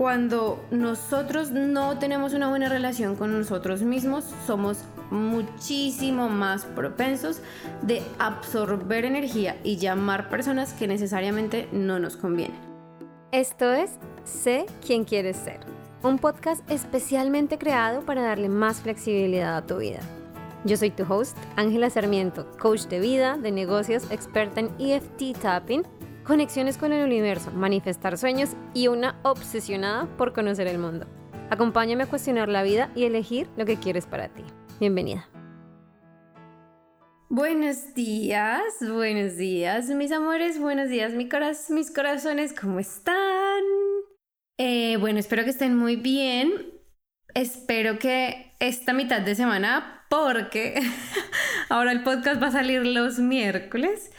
cuando nosotros no tenemos una buena relación con nosotros mismos, somos muchísimo más propensos de absorber energía y llamar personas que necesariamente no nos convienen. Esto es Sé quién quieres ser, un podcast especialmente creado para darle más flexibilidad a tu vida. Yo soy tu host, Ángela Sarmiento, coach de vida, de negocios, experta en EFT tapping conexiones con el universo, manifestar sueños y una obsesionada por conocer el mundo. Acompáñame a cuestionar la vida y elegir lo que quieres para ti. Bienvenida. Buenos días, buenos días, mis amores, buenos días, mis corazones, ¿cómo están? Eh, bueno, espero que estén muy bien. Espero que esta mitad de semana, porque ahora el podcast va a salir los miércoles.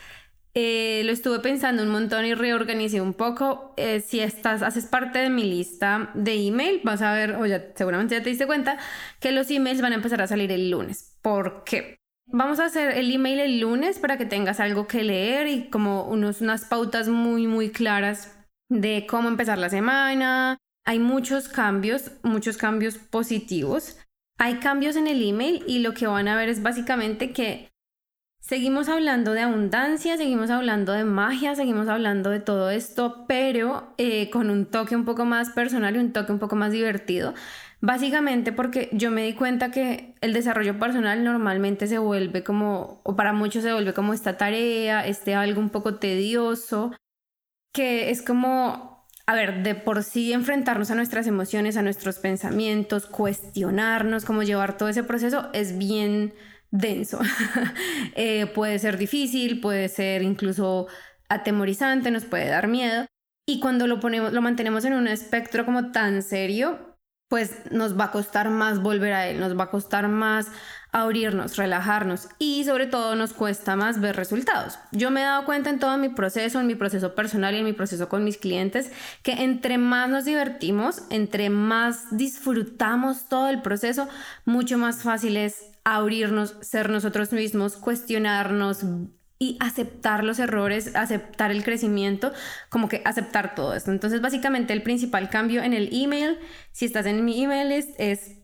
Eh, lo estuve pensando un montón y reorganicé un poco. Eh, si estás, haces parte de mi lista de email, vas a ver, o ya seguramente ya te diste cuenta, que los emails van a empezar a salir el lunes. ¿Por qué? Vamos a hacer el email el lunes para que tengas algo que leer y como unos, unas pautas muy, muy claras de cómo empezar la semana. Hay muchos cambios, muchos cambios positivos. Hay cambios en el email y lo que van a ver es básicamente que Seguimos hablando de abundancia, seguimos hablando de magia, seguimos hablando de todo esto, pero eh, con un toque un poco más personal y un toque un poco más divertido. Básicamente porque yo me di cuenta que el desarrollo personal normalmente se vuelve como, o para muchos se vuelve como esta tarea, este algo un poco tedioso, que es como, a ver, de por sí enfrentarnos a nuestras emociones, a nuestros pensamientos, cuestionarnos, cómo llevar todo ese proceso es bien denso. Eh, puede ser difícil, puede ser incluso atemorizante, nos puede dar miedo. Y cuando lo ponemos, lo mantenemos en un espectro como tan serio, pues nos va a costar más volver a él, nos va a costar más abrirnos, relajarnos y sobre todo nos cuesta más ver resultados. Yo me he dado cuenta en todo mi proceso, en mi proceso personal y en mi proceso con mis clientes, que entre más nos divertimos, entre más disfrutamos todo el proceso, mucho más fácil es abrirnos, ser nosotros mismos, cuestionarnos y aceptar los errores, aceptar el crecimiento, como que aceptar todo esto. Entonces, básicamente el principal cambio en el email, si estás en mi email es, es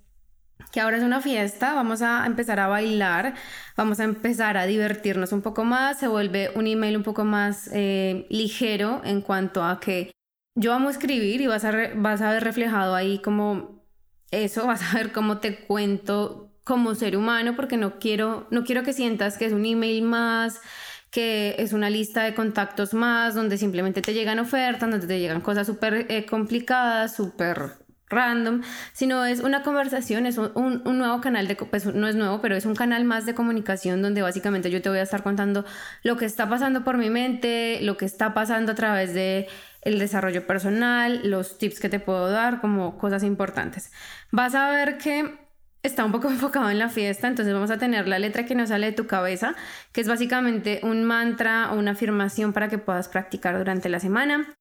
que ahora es una fiesta, vamos a empezar a bailar, vamos a empezar a divertirnos un poco más, se vuelve un email un poco más eh, ligero en cuanto a que yo amo escribir y vas a, vas a ver reflejado ahí como eso, vas a ver cómo te cuento como ser humano porque no quiero, no quiero que sientas que es un email más, que es una lista de contactos más, donde simplemente te llegan ofertas, donde te llegan cosas súper eh, complicadas, súper random, sino es una conversación, es un, un, nuevo canal de, pues no es nuevo, pero es un canal más de comunicación donde básicamente yo te voy a estar contando lo que está pasando por mi mente, lo que está pasando a través de el desarrollo personal, los tips que te puedo dar, como cosas importantes. Vas a ver que está un poco enfocado en la fiesta, entonces vamos a tener la letra que no sale de tu cabeza, que es básicamente un mantra o una afirmación para que puedas practicar durante la semana.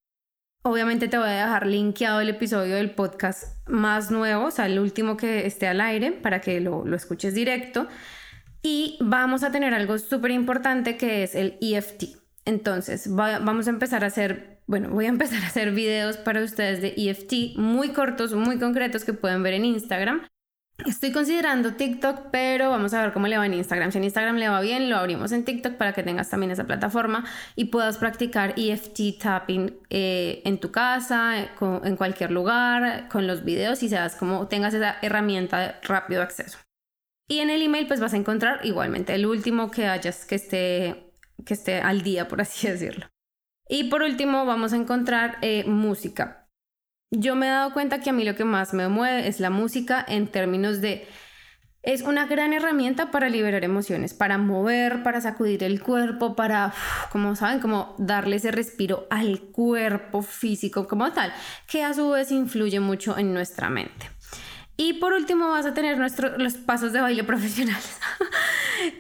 Obviamente te voy a dejar linkeado el episodio del podcast más nuevo, o sea, el último que esté al aire, para que lo, escuches directo. Y vamos a tener algo súper importante que es el EFT. Entonces, vamos a empezar a hacer, bueno, voy a empezar a hacer videos para ustedes de EFT muy cortos, muy concretos que pueden ver en Instagram. Estoy considerando TikTok, pero vamos a ver cómo le va en Instagram. Si en Instagram le va bien, lo abrimos en TikTok para que tengas también esa plataforma y puedas practicar EFT tapping eh, en tu casa, eh, en cualquier lugar, con los videos y seas como tengas esa herramienta de rápido acceso. Y en el email pues vas a encontrar igualmente el último que hayas que esté, que esté al día, por así decirlo. Y por último vamos a encontrar eh, música yo me he dado cuenta que a mí lo que más me mueve es la música en términos de... Es una gran herramienta para liberar emociones, para mover, para sacudir el cuerpo, para, como saben, como darle ese respiro al cuerpo físico como tal, que a su vez influye mucho en nuestra mente. Y por último vas a tener nuestros los pasos de baile profesionales,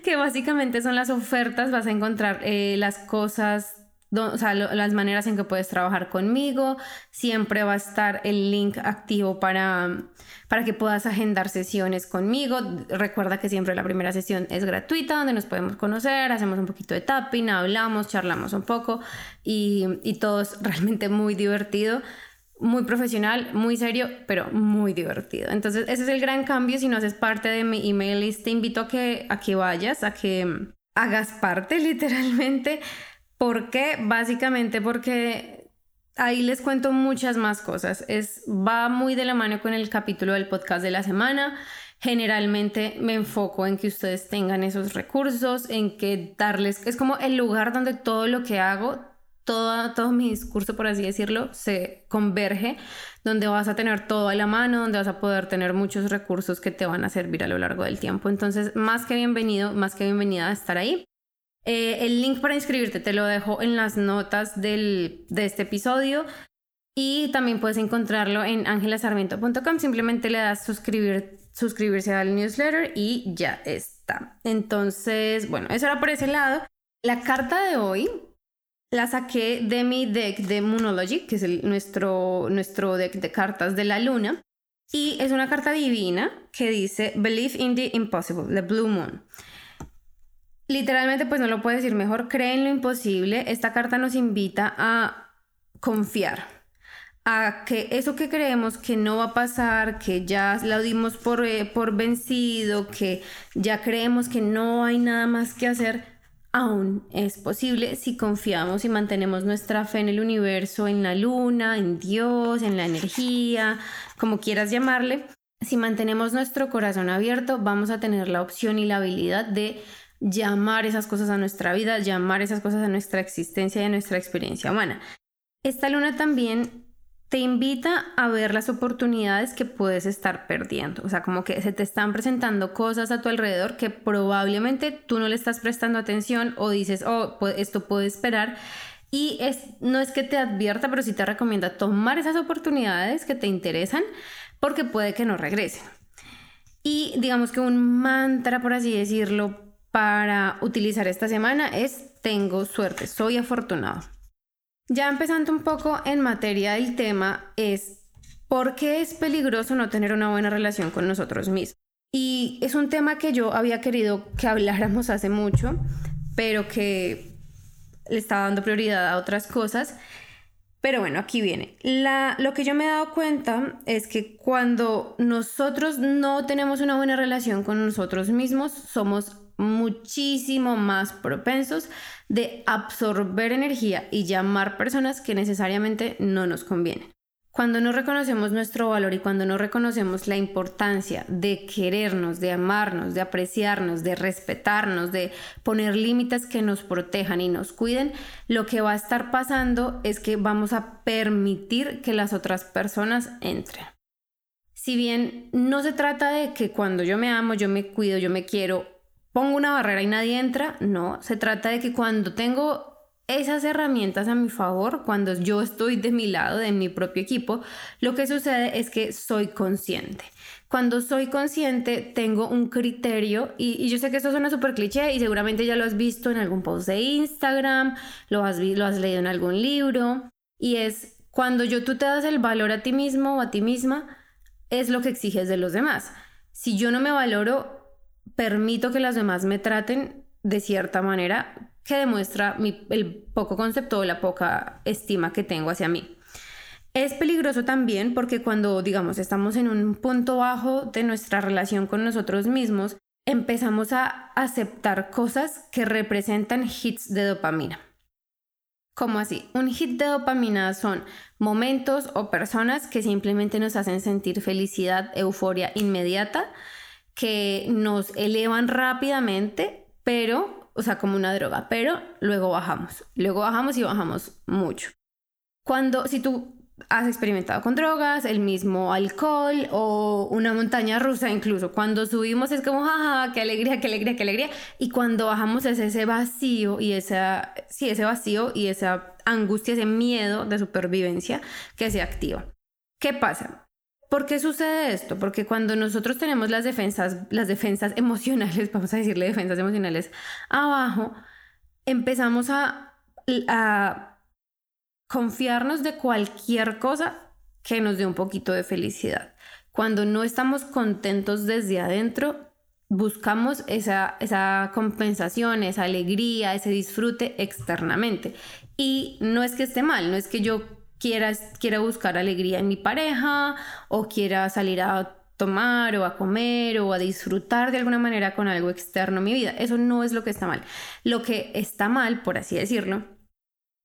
que básicamente son las ofertas, vas a encontrar eh, las cosas o sea, las maneras en que puedes trabajar conmigo. Siempre va a estar el link activo para, para que puedas agendar sesiones conmigo. Recuerda que siempre la primera sesión es gratuita, donde nos podemos conocer, hacemos un poquito de tapping, hablamos, charlamos un poco y, y todo es realmente muy divertido. muy profesional, muy serio, pero muy divertido. Entonces, ese es el gran cambio. Si no haces parte de mi email list, te invito a que, a que vayas, a que hagas parte literalmente. ¿Por qué? Básicamente porque ahí les cuento muchas más cosas. Es, va muy de la mano con el capítulo del podcast de la semana. Generalmente me enfoco en que ustedes tengan esos recursos, en que darles, es como el lugar donde todo lo que hago todo, todo mi discurso, por así decirlo, se converge, donde vas a tener todo a la mano, donde vas a poder tener muchos recursos que te van a servir a lo largo del tiempo. Entonces, más que bienvenido, más que bienvenida a estar ahí. Eh, el link para inscribirte te lo dejo en las notas del, de este episodio y también puedes encontrarlo en angelasarmiento.com. Simplemente le das suscribir, suscribirse al newsletter y ya está. Entonces, bueno, eso era por ese lado. La carta de hoy la saqué de mi deck de Moonology, que es nuestro, nuestro deck de cartas de la luna. Y es una carta divina que dice Believe in the Impossible, the Blue Moon. Literalmente, pues no lo puedo decir mejor, cree en lo imposible. Esta carta nos invita a confiar, a que eso que creemos que no va a pasar, que ya la dimos por, eh, por vencido, que ya creemos que no hay nada más que hacer, aún es posible si confiamos y mantenemos nuestra fe en el universo, en la luna, en Dios, en la energía, como quieras llamarle. Si mantenemos nuestro corazón abierto, vamos a tener la opción y la habilidad de llamar esas cosas a nuestra vida, llamar esas cosas a nuestra existencia y a nuestra experiencia humana. Esta luna también te invita a ver las oportunidades que puedes estar perdiendo. O sea, como que se te están presentando cosas a tu alrededor que probablemente tú no le estás prestando atención o dices, oh, esto puede esperar. Y es, no es que te advierta, pero sí te recomienda tomar esas oportunidades que te interesan porque puede que no regresen. Y digamos que un mantra, por así decirlo, para utilizar esta semana es tengo suerte, soy afortunado. Ya empezando un poco en materia del tema es por qué es peligroso no tener una buena relación con nosotros mismos. Y es un tema que yo había querido que habláramos hace mucho, pero que le estaba dando prioridad a otras cosas. Pero bueno, aquí viene. lo que yo me he dado cuenta es que cuando nosotros no tenemos una buena relación con nosotros mismos, somos muchísimo más propensos de absorber energía y llamar personas que necesariamente no nos convienen. Cuando no reconocemos nuestro valor y cuando no reconocemos la importancia de querernos, de amarnos, de apreciarnos, de respetarnos, de poner límites que nos protejan y nos cuiden, lo que va a estar pasando es que vamos a permitir que las otras personas entren. Si bien no se trata de que cuando yo me amo, yo me cuido, yo me quiero, pongo una barrera y nadie entra, no, se trata de que cuando tengo esas herramientas a mi favor, cuando yo estoy de mi lado, de mi propio equipo, lo que sucede es que soy consciente. Cuando soy consciente, tengo un criterio y, yo sé que esto suena súper cliché y seguramente ya lo has visto en algún post de Instagram, lo has, lo has leído en algún libro y es cuando yo tú te das el valor a ti mismo o a ti misma, es lo que exiges de los demás. Si yo no me valoro, permito que las demás me traten de cierta manera que demuestra el poco concepto o la poca estima que tengo hacia mí. Es peligroso también porque cuando, digamos, estamos en un punto bajo de nuestra relación con nosotros mismos, empezamos a aceptar cosas que representan hits de dopamina. ¿Cómo así? Un hit de dopamina son momentos o personas que simplemente nos hacen sentir felicidad, euforia inmediata, que nos elevan rápidamente, pero, o sea, como una droga, pero luego bajamos, luego bajamos y bajamos mucho. Cuando, si tú has experimentado con drogas, el mismo alcohol o una montaña rusa incluso, cuando subimos es como, jaja, qué alegría, qué alegría, qué alegría, y cuando bajamos es ese vacío y esa, sí, ese vacío y esa angustia, ese miedo de supervivencia que se activa. ¿Qué pasa? ¿Por qué sucede esto? Porque cuando nosotros tenemos las defensas, las defensas emocionales, vamos a decirle defensas emocionales, abajo, empezamos a, confiarnos de cualquier cosa que nos dé un poquito de felicidad. Cuando no estamos contentos desde adentro, buscamos esa, esa compensación, esa alegría, ese disfrute externamente. Y no es que esté mal, no es que yo quiera, quiera buscar alegría en mi pareja o quiera salir a tomar o a comer o a disfrutar de alguna manera con algo externo en mi vida. Eso no es lo que está mal. Lo que está mal, por así decirlo,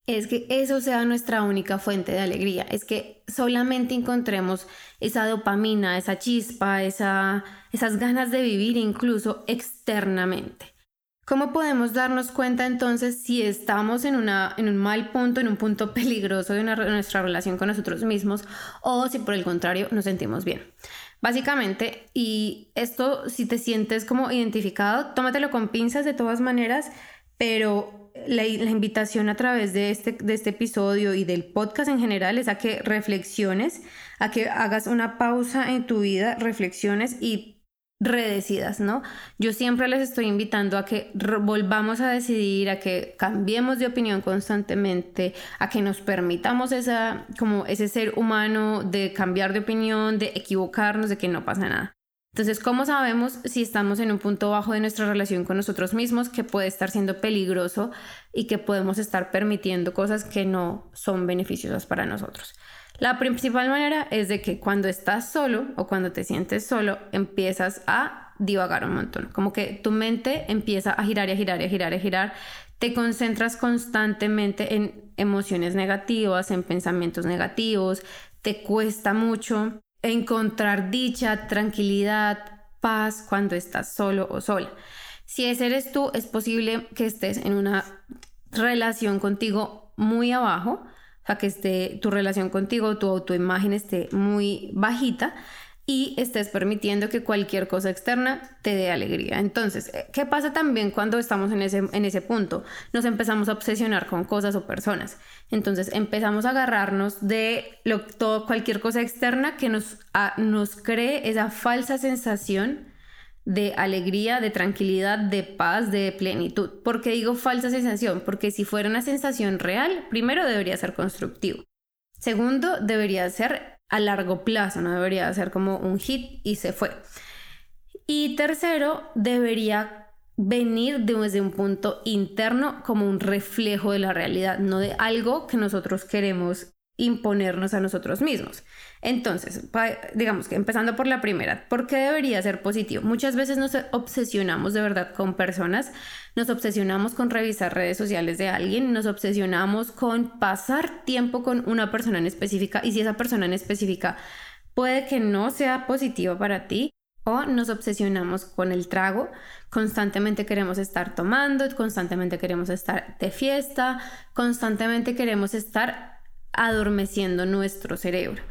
es que eso sea nuestra única fuente de alegría, es que solamente encontremos esa dopamina, esa chispa, esa, esas ganas de vivir incluso externamente. ¿Cómo podemos darnos cuenta entonces si estamos en, una, en un mal punto, en un punto peligroso de nuestra relación con nosotros mismos o si por el contrario nos sentimos bien? Básicamente, y esto si te sientes como identificado, tómatelo con pinzas de todas maneras, pero la, invitación a través de este, de este episodio y del podcast en general es a que reflexiones, a que hagas una pausa en tu vida, reflexiones y redecidas, ¿no? Yo siempre les estoy invitando a que volvamos a decidir, a que cambiemos de opinión constantemente, a que nos permitamos esa, como ese ser humano de cambiar de opinión, de equivocarnos, de que no pasa nada. Entonces, ¿cómo sabemos si estamos en un punto bajo de nuestra relación con nosotros mismos que puede estar siendo peligroso y que podemos estar permitiendo cosas que no son beneficiosas para nosotros? La principal manera es de que cuando estás solo o cuando te sientes solo empiezas a divagar un montón, como que tu mente empieza a girar y a girar y a girar y a girar, te concentras constantemente en emociones negativas, en pensamientos negativos, te cuesta mucho encontrar dicha, tranquilidad, paz cuando estás solo o sola. Si ese eres tú, es posible que estés en una relación contigo muy abajo, sea, que esté tu relación contigo, tu autoimagen esté muy bajita y estés permitiendo que cualquier cosa externa te dé alegría. Entonces, eh, ¿qué pasa también cuando estamos en ese, en ese punto? Nos empezamos a obsesionar con cosas o personas. Entonces, empezamos a agarrarnos de lo, todo, cualquier cosa externa que nos, nos cree esa falsa sensación de alegría, de tranquilidad, de paz, de plenitud. ¿Por qué digo falsa sensación? Porque si fuera una sensación real, primero debería ser constructivo. Segundo, debería ser a largo plazo, no debería ser como un hit y se fue. Y tercero, debería venir desde un punto interno como un reflejo de la realidad, no de algo que nosotros queremos imponernos a nosotros mismos. Entonces, digamos que empezando por la primera, ¿por qué debería ser positivo? Muchas veces nos obsesionamos de verdad con personas, nos obsesionamos con revisar redes sociales de alguien, nos obsesionamos con pasar tiempo con una persona en específica y si esa persona en específica puede que no sea positiva para ti, o nos obsesionamos con el trago, constantemente queremos estar tomando, constantemente queremos estar de fiesta, constantemente queremos estar adormeciendo nuestro cerebro.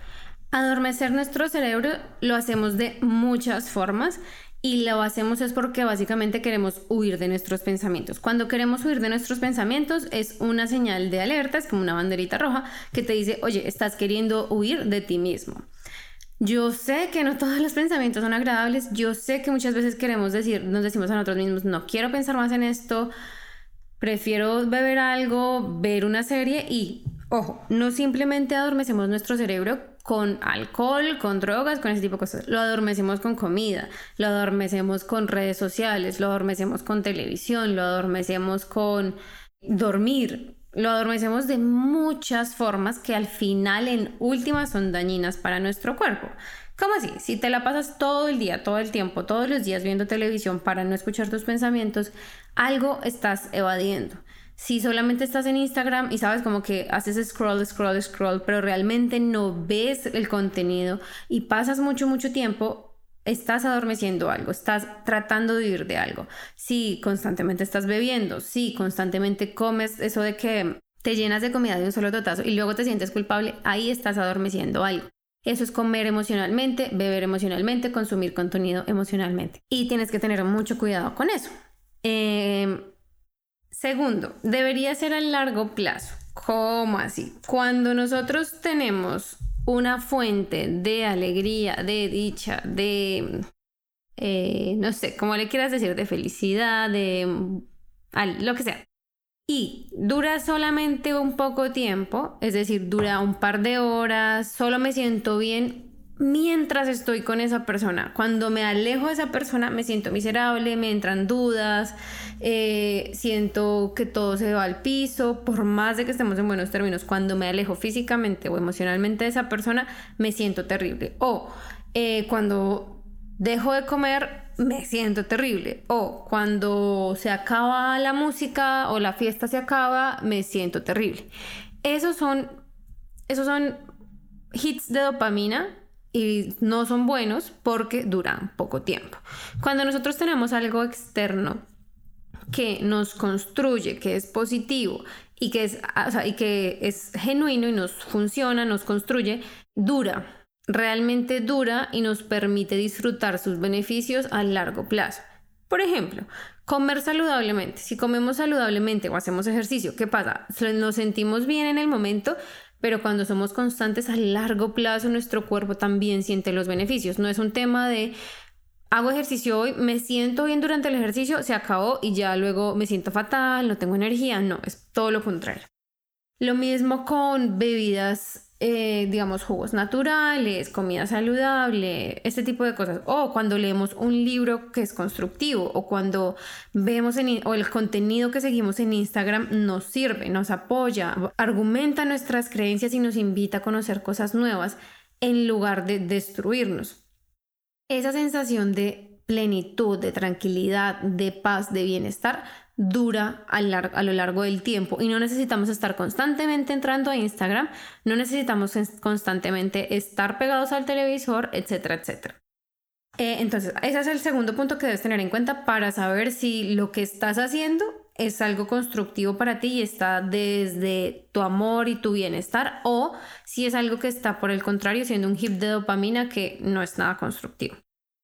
Adormecer nuestro cerebro lo hacemos de muchas formas y lo hacemos es porque básicamente queremos huir de nuestros pensamientos. Cuando queremos huir de nuestros pensamientos es una señal de alerta, es como una banderita roja que te dice, oye, estás queriendo huir de ti mismo. Yo sé que no todos los pensamientos son agradables, yo sé que muchas veces queremos decir, nos decimos a nosotros mismos, no quiero pensar más en esto, prefiero beber algo, ver una serie y Ojo, no simplemente adormecemos nuestro cerebro con alcohol, con drogas, con ese tipo de cosas. Lo adormecemos con comida, lo adormecemos con redes sociales, lo adormecemos con televisión, lo adormecemos con dormir. Lo adormecemos de muchas formas que al final en últimas son dañinas para nuestro cuerpo. ¿Cómo así? Si te la pasas todo el día, todo el tiempo, todos los días viendo televisión para no escuchar tus pensamientos, algo estás evadiendo si solamente estás en Instagram y sabes como que haces scroll, scroll, scroll, pero realmente no ves el contenido y pasas mucho, mucho tiempo, estás adormeciendo algo, estás tratando de huir de algo. Si constantemente estás bebiendo, si constantemente comes eso de que te llenas de comida de un solo totazo y luego te sientes culpable, ahí estás adormeciendo algo. Eso es comer emocionalmente, beber emocionalmente, consumir contenido emocionalmente. Y tienes que tener mucho cuidado con eso. Eh, Segundo, debería ser a largo plazo. ¿Cómo así? Cuando nosotros tenemos una fuente de alegría, de dicha, de, eh, no sé, como le quieras decir, de felicidad, de lo que sea. Y dura solamente un poco tiempo, es decir, dura un par de horas, solo me siento bien mientras estoy con esa persona. Cuando me alejo de esa persona me siento miserable, me entran dudas, eh, siento que todo se va al piso, por más de que estemos en buenos términos, cuando me alejo físicamente o emocionalmente de esa persona me siento terrible. O eh, cuando dejo de comer me siento terrible. O cuando se acaba la música o la fiesta se acaba me siento terrible. Esos son, esos son hits de dopamina y no son buenos porque duran poco tiempo. Cuando nosotros tenemos algo externo que nos construye, que es positivo y que es, y que es genuino y nos funciona, nos construye, dura, realmente dura y nos permite disfrutar sus beneficios a largo plazo. Por ejemplo, comer saludablemente. Si comemos saludablemente o hacemos ejercicio, ¿qué pasa? Nos sentimos bien en el momento, pero cuando somos constantes a largo plazo nuestro cuerpo también siente los beneficios. No es un tema de hago ejercicio hoy, me siento bien durante el ejercicio, se acabó y ya luego me siento fatal, no tengo energía. No, es todo lo contrario. Lo mismo con bebidas eh, digamos, jugos naturales, comida saludable, este tipo de cosas. O cuando leemos un libro que es constructivo, o cuando vemos en, o el contenido que seguimos en Instagram nos sirve, nos apoya, argumenta nuestras creencias y nos invita a conocer cosas nuevas en lugar de destruirnos. Esa sensación de plenitud, de tranquilidad, de paz, de bienestar dura a, lo largo del tiempo y no necesitamos estar constantemente entrando a Instagram, no necesitamos constantemente estar pegados al televisor, etcétera, etcétera. Eh, entonces, ese es el segundo punto que debes tener en cuenta para saber si lo que estás haciendo es algo constructivo para ti y está desde tu amor y tu bienestar o si es algo que está por el contrario siendo un hip de dopamina que no es nada constructivo.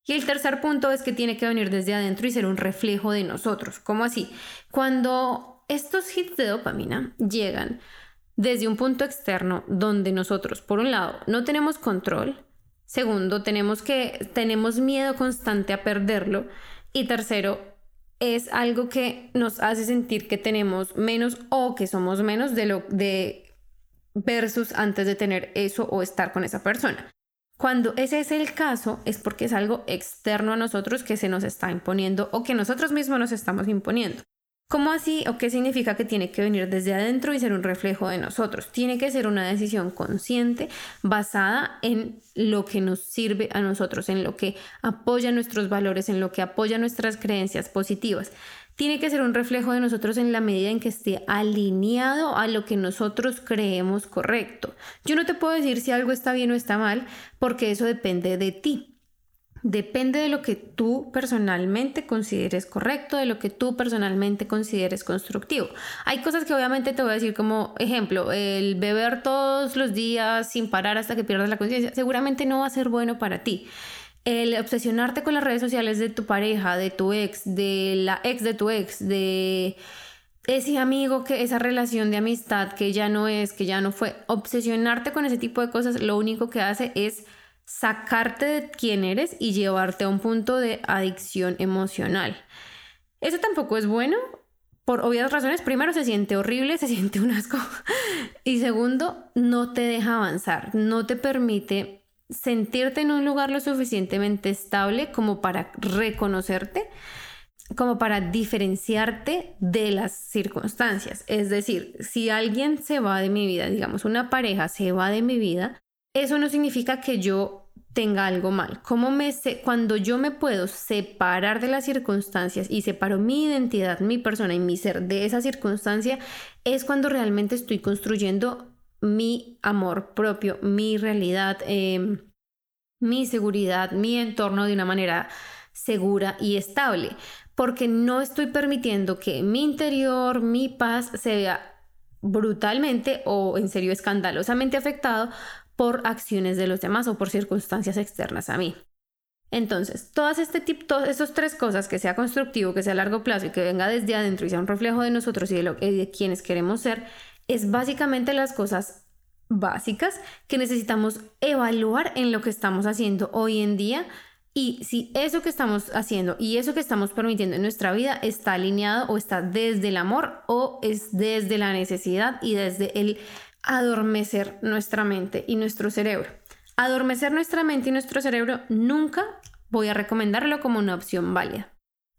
Y el tercer punto es que tiene que venir desde adentro y ser un reflejo de nosotros. ¿Cómo así? Cuando estos hits de dopamina llegan desde un punto externo donde nosotros, por un lado, no tenemos control, segundo, tenemos que tenemos miedo constante a perderlo y tercero, es algo que nos hace sentir que tenemos menos o que somos menos de lo de versus antes de tener eso o estar con esa persona. Cuando ese es el caso, es porque es algo externo a nosotros que se nos está imponiendo o que nosotros mismos nos estamos imponiendo. ¿Cómo así o qué significa que tiene que venir desde adentro y ser un reflejo de nosotros? Tiene que ser una decisión consciente basada en lo que nos sirve a nosotros, en lo que apoya nuestros valores, en lo que apoya nuestras creencias positivas tiene que ser un reflejo de nosotros en la medida en que esté alineado a lo que nosotros creemos correcto. Yo no te puedo decir si algo está bien o está mal, porque eso depende de ti. Depende de lo que tú personalmente consideres correcto, de lo que tú personalmente consideres constructivo. Hay cosas que obviamente te voy a decir como ejemplo, el beber todos los días sin parar hasta que pierdas la conciencia, seguramente no va a ser bueno para ti el obsesionarte con las redes sociales de tu pareja, de tu ex, de la ex de tu ex, de ese amigo que esa relación de amistad que ya no es, que ya no fue, obsesionarte con ese tipo de cosas, lo único que hace es sacarte de quién eres y llevarte a un punto de adicción emocional. Eso tampoco es bueno por obvias razones. Primero, se siente horrible, se siente un asco. Y segundo, no te deja avanzar, no te permite sentirte en un lugar lo suficientemente estable como para reconocerte, como para diferenciarte de las circunstancias. Es decir, si alguien se va de mi vida, digamos, una pareja se va de mi vida, eso no significa que yo tenga algo mal. ¿Cómo me sé, cuando yo me puedo separar de las circunstancias y separo mi identidad, mi persona y mi ser de esa circunstancia, es cuando realmente estoy construyendo mi amor propio, mi realidad, em, mi seguridad, mi entorno de una manera segura y estable, porque no estoy permitiendo que mi interior, mi paz se vea brutalmente o en serio escandalosamente afectado por acciones de los demás o por circunstancias externas a mí. Entonces, todas este tipo, todas estas tres cosas, que sea constructivo, que sea a largo plazo y que venga desde adentro y sea un reflejo de nosotros y de, de quienes queremos ser, es básicamente las cosas básicas que necesitamos evaluar en lo que estamos haciendo hoy en día y si eso que estamos haciendo y eso que estamos permitiendo en nuestra vida está alineado o está desde el amor o es desde la necesidad y desde el adormecer nuestra mente y nuestro cerebro. Adormecer nuestra mente y nuestro cerebro nunca voy a recomendarlo como una opción válida.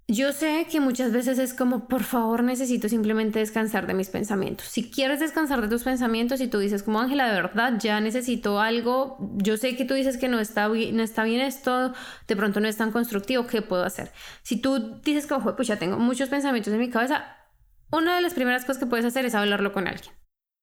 Yo sé que muchas veces es como, por favor, necesito simplemente descansar de mis pensamientos. Si quieres descansar de tus pensamientos y tú dices como, Ángela, de verdad, ya necesito algo, yo sé que tú dices que no está, bien, no está bien esto, de pronto no es tan constructivo, ¿qué puedo hacer? Si tú dices que, pues ya tengo muchos pensamientos en mi cabeza, una de las primeras cosas que puedes hacer es hablarlo con alguien.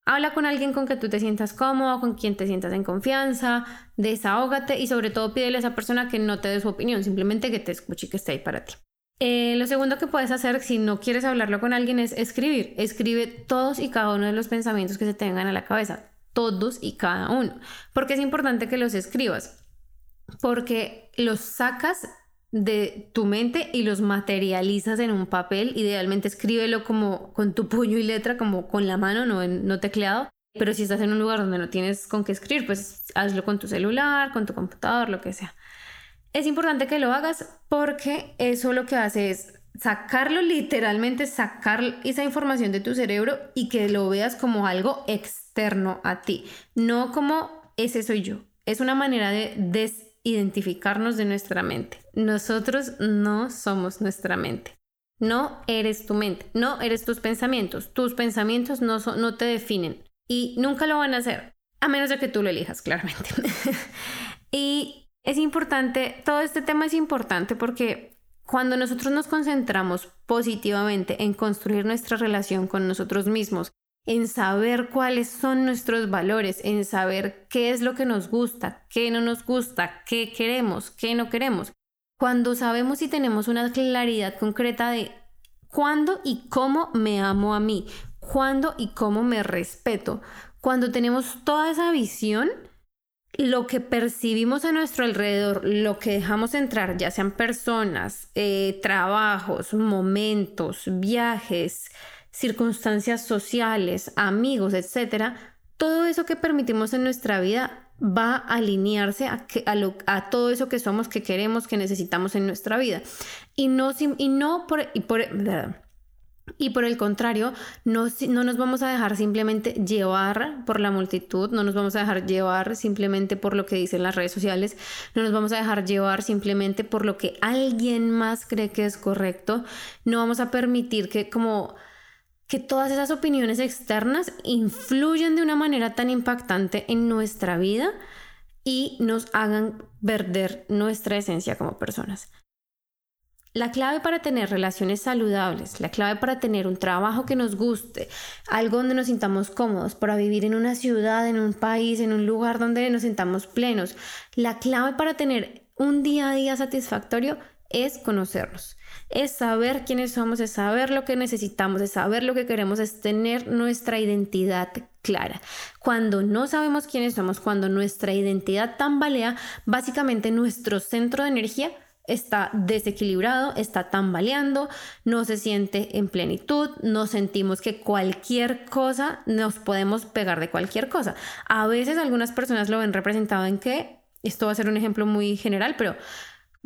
Habla con alguien con que tú te sientas cómodo, con quien te sientas en confianza, desahógate y sobre todo pídele a esa persona que no te dé su opinión, simplemente que te escuche y que esté ahí para ti. Eh, lo segundo que puedes hacer si no quieres hablarlo con alguien es escribir. Escribe todos y cada uno de los pensamientos que se te vengan a la cabeza. Todos y cada uno. Porque es importante que los escribas. Porque los sacas de tu mente y los materializas en un papel. Idealmente escríbelo como con tu puño y letra, como con la mano, no, no tecleado. Pero si estás en un lugar donde no tienes con qué escribir, pues hazlo con tu celular, con tu computador, lo que sea es importante que lo hagas porque eso lo que hace es sacarlo literalmente, sacar esa información de tu cerebro y que lo veas como algo externo a ti, no como ese soy yo. Es una manera de desidentificarnos de nuestra mente. Nosotros no somos nuestra mente. No eres tu mente, no eres tus pensamientos. Tus pensamientos no, no te definen y nunca lo van a hacer, a menos de que tú lo elijas, claramente. y es importante, todo este tema es importante porque cuando nosotros nos concentramos positivamente en construir nuestra relación con nosotros mismos, en saber cuáles son nuestros valores, en saber qué es lo que nos gusta, qué no nos gusta, qué queremos, qué no queremos. Cuando sabemos y tenemos una claridad concreta de cuándo y cómo me amo a mí, cuándo y cómo me respeto, cuando tenemos toda esa visión, lo que percibimos a nuestro alrededor, lo que dejamos entrar, ya sean personas, eh, trabajos, momentos, viajes, circunstancias sociales, amigos, etcétera, todo eso que permitimos en nuestra vida va a alinearse a, a, todo eso que somos, que queremos, que necesitamos en nuestra vida. Y no, y no por, y por, y por el contrario, no, no, nos vamos a dejar simplemente llevar por la multitud, no nos vamos a dejar llevar simplemente por lo que dicen las redes sociales, no nos vamos a dejar llevar simplemente por lo que alguien más cree que es correcto, no vamos a permitir que como que todas esas opiniones externas influyan de una manera tan impactante en nuestra vida y nos hagan perder nuestra esencia como personas. La clave para tener relaciones saludables, la clave para tener un trabajo que nos guste, algo donde nos sintamos cómodos, para vivir en una ciudad, en un país, en un lugar donde nos sintamos plenos, la clave para tener un día a día satisfactorio es conocernos, es saber quiénes somos, es saber lo que necesitamos, es saber lo que queremos, es tener nuestra identidad clara. Cuando no sabemos quiénes somos, cuando nuestra identidad tambalea, básicamente nuestro centro de energía está desequilibrado, está tambaleando, no se siente en plenitud, no sentimos que cualquier cosa nos podemos pegar de cualquier cosa. A veces algunas personas lo ven representado en que, esto va a ser un ejemplo muy general, pero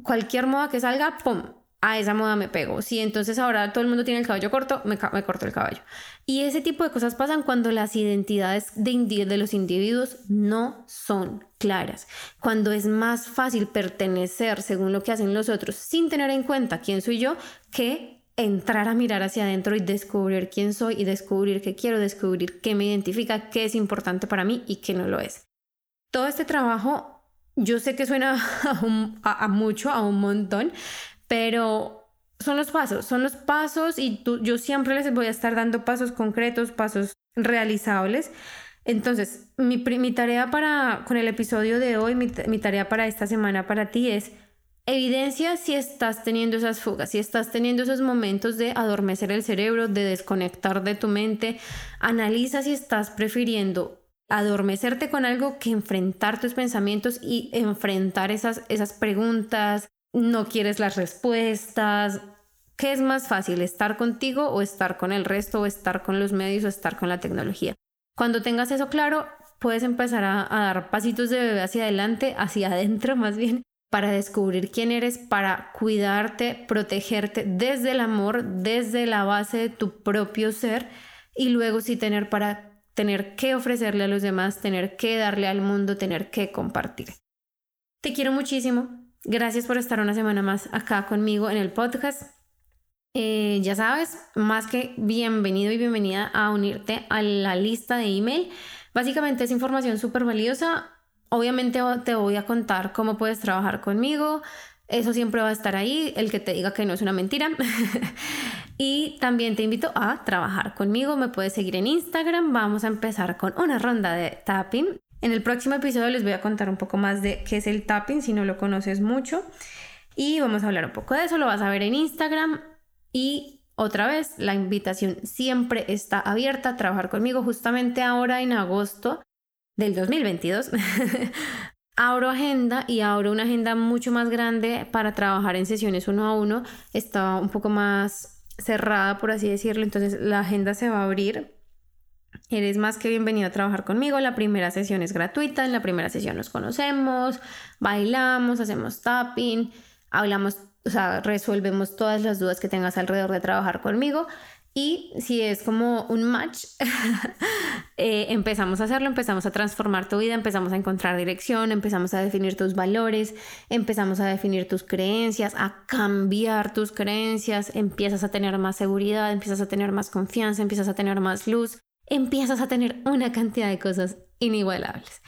cualquier moda que salga, ¡pum! A esa moda me pego. Si entonces ahora todo el mundo tiene el cabello corto, me, corto el caballo. Y ese tipo de cosas pasan cuando las identidades de, de los individuos no son claras. Cuando es más fácil pertenecer según lo que hacen los otros sin tener en cuenta quién soy yo que entrar a mirar hacia adentro y descubrir quién soy y descubrir qué quiero, descubrir qué me identifica, qué es importante para mí y qué no lo es. Todo este trabajo yo sé que suena a, mucho, a un montón, pero son los pasos, son los pasos y yo siempre les voy a estar dando pasos concretos, pasos realizables. Entonces, mi, mi tarea para, con el episodio de hoy, mi tarea para esta semana para ti es evidencia si estás teniendo esas fugas, si estás teniendo esos momentos de adormecer el cerebro, de desconectar de tu mente, analiza si estás prefiriendo adormecerte con algo que enfrentar tus pensamientos y enfrentar esas, esas preguntas, no quieres las respuestas. ¿Qué es más fácil, estar contigo o estar con el resto o estar con los medios o estar con la tecnología? Cuando tengas eso claro, puedes empezar a, dar pasitos de bebé hacia adelante, hacia adentro más bien, para descubrir quién eres, para cuidarte, protegerte desde el amor, desde la base de tu propio ser y luego sí tener para tener que ofrecerle a los demás, tener que darle al mundo, tener que compartir. Te quiero muchísimo. Gracias por estar una semana más acá conmigo en el podcast. Eh, ya sabes, más que bienvenido y bienvenida a unirte a la lista de email. Básicamente es información súper valiosa. Obviamente te voy a contar cómo puedes trabajar conmigo. Eso siempre va a estar ahí, el que te diga que no es una mentira. y también te invito a trabajar conmigo. Me puedes seguir en Instagram. Vamos a empezar con una ronda de tapping. En el próximo episodio les voy a contar un poco más de qué es el tapping si no lo conoces mucho. Y vamos a hablar un poco de eso. Lo vas a ver en Instagram. Y otra vez, la invitación siempre está abierta a trabajar conmigo. Justamente ahora en agosto del 2022 abro agenda y abro una agenda mucho más grande para trabajar en sesiones uno a uno. Está un poco más cerrada, por así decirlo. Entonces la agenda se va a abrir. Eres más que bienvenido a trabajar conmigo. La primera sesión es gratuita. En la primera sesión nos conocemos, bailamos, hacemos tapping, hablamos, o sea, resolvemos todas las dudas que tengas alrededor de trabajar conmigo. Y si es como un match, eh, empezamos a hacerlo, empezamos a transformar tu vida, empezamos a encontrar dirección, empezamos a definir tus valores, empezamos a definir tus creencias, a cambiar tus creencias, empiezas a tener más seguridad, empiezas a tener más confianza, empiezas a tener más luz, empiezas a tener una cantidad de cosas inigualables.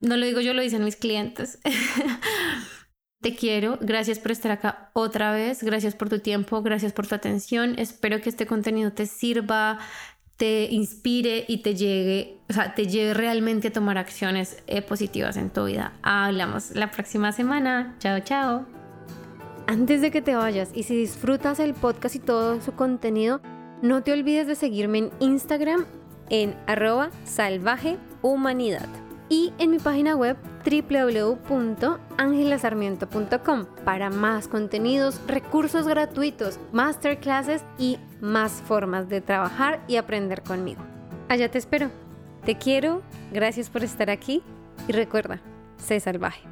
No lo digo yo, lo dicen mis clientes. Te quiero, gracias por estar acá otra vez, gracias por tu tiempo, gracias por tu atención. Espero que este contenido te sirva, te inspire y te llegue, o sea, te lleve realmente a tomar acciones eh, positivas en tu vida. Hablamos la próxima semana. Chao, chao. Antes de que te vayas y si disfrutas el podcast y todo su contenido, no te olvides de seguirme en Instagram en arroba salvajehumanidad y en mi página web www.angelasarmiento.com para más contenidos, recursos gratuitos, masterclasses y más formas de trabajar y aprender conmigo. Allá te espero. Te quiero, gracias por estar aquí y recuerda, sé salvaje.